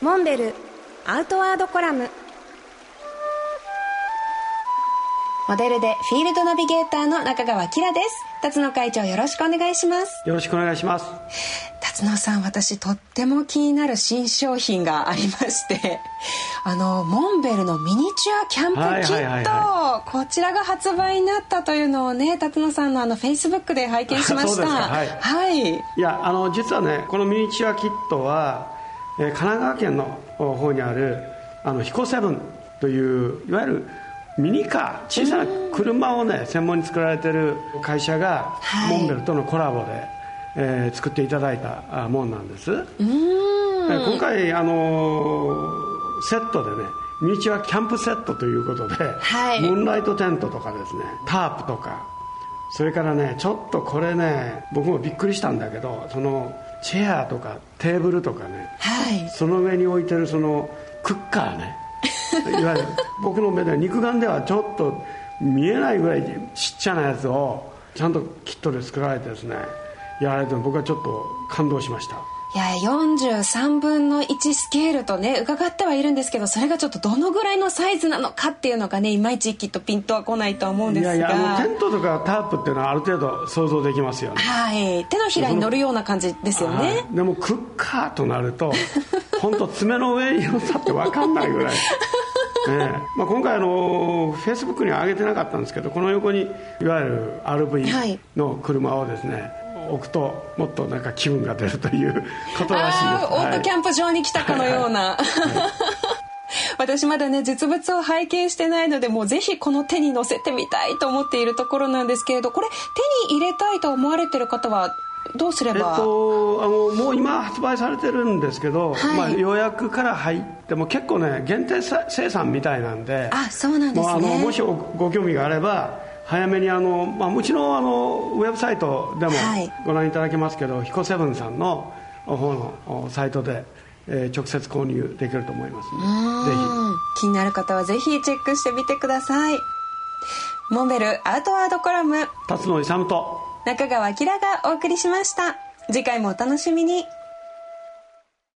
モンベルアウトワードコラム。モデルでフィールドナビゲーターの中川きらです。辰野会長よろしくお願いします。よろしくお願いします。辰野さん私とっても気になる新商品がありまして あのモンベルのミニチュアキャンプキット、こちらが発売になったというのをね辰野さんのあのフェイスブックで拝見しました。はい、はい、いやあの実はねこのミニチュアキットは、えー、神奈川県の方にあるあの彦セブンといういわゆるミニカー小さな車をね専門に作られてる会社が、はい、モンベルとのコラボで、えー、作っていただいたもんなんです。今回あのセットでねミニチュアキャンプセットということで、はい、ムーンライトテントとかですねタープとかそれからねちょっとこれね僕もびっくりしたんだけどそのチェアとかテーブルとかね、はい、その上に置いてるそのクッカーね。いわゆる僕の目で肉眼ではちょっと見えないぐらいちっちゃなやつをちゃんとキットで作られてですね。やられて僕はちょっと感動しましたいや43分の1スケールとね伺ってはいるんですけどそれがちょっとどのぐらいのサイズなのかっていうのがねいまいちきっとピントは来ないと思うんですが。いやいやテントとかタープっていうのはある程度想像できますよね。はい。手のひらに乗るような感じですよね。でもクッカーとなると 本当爪の上に乗ったって分かんないぐらい。えまあ、今回あのフェイスブックには上げてなかったんですけどこの横にいわゆる RV の車をですね、はい置くともっとなんか気分が出るということらしいです。オートキャンプ場に来たかのような、はい、私まだね実物を拝見してないのでもうぜひこの手に乗せてみたいと思っているところなんですけれどこれ手に入れたいと思われてる方はどうすれば、えっと、あのもう今発売されてるんですけど、はい、まあ、予約から入っても結構ね限定生産みたいなんであそうなんですね。もあのもしご興味があれば早めにあの、まあ、うちのあのウェブサイトでもご覧いただけますけど、はい、ヒコセブンさんの方のサイトで、えー、直接購入できると思いますのでぜひ。気になる方はぜひチェックしてみてください。モンベルアウトワードコラム。辰野勇と。中川明がお送りしました。次回もお楽しみに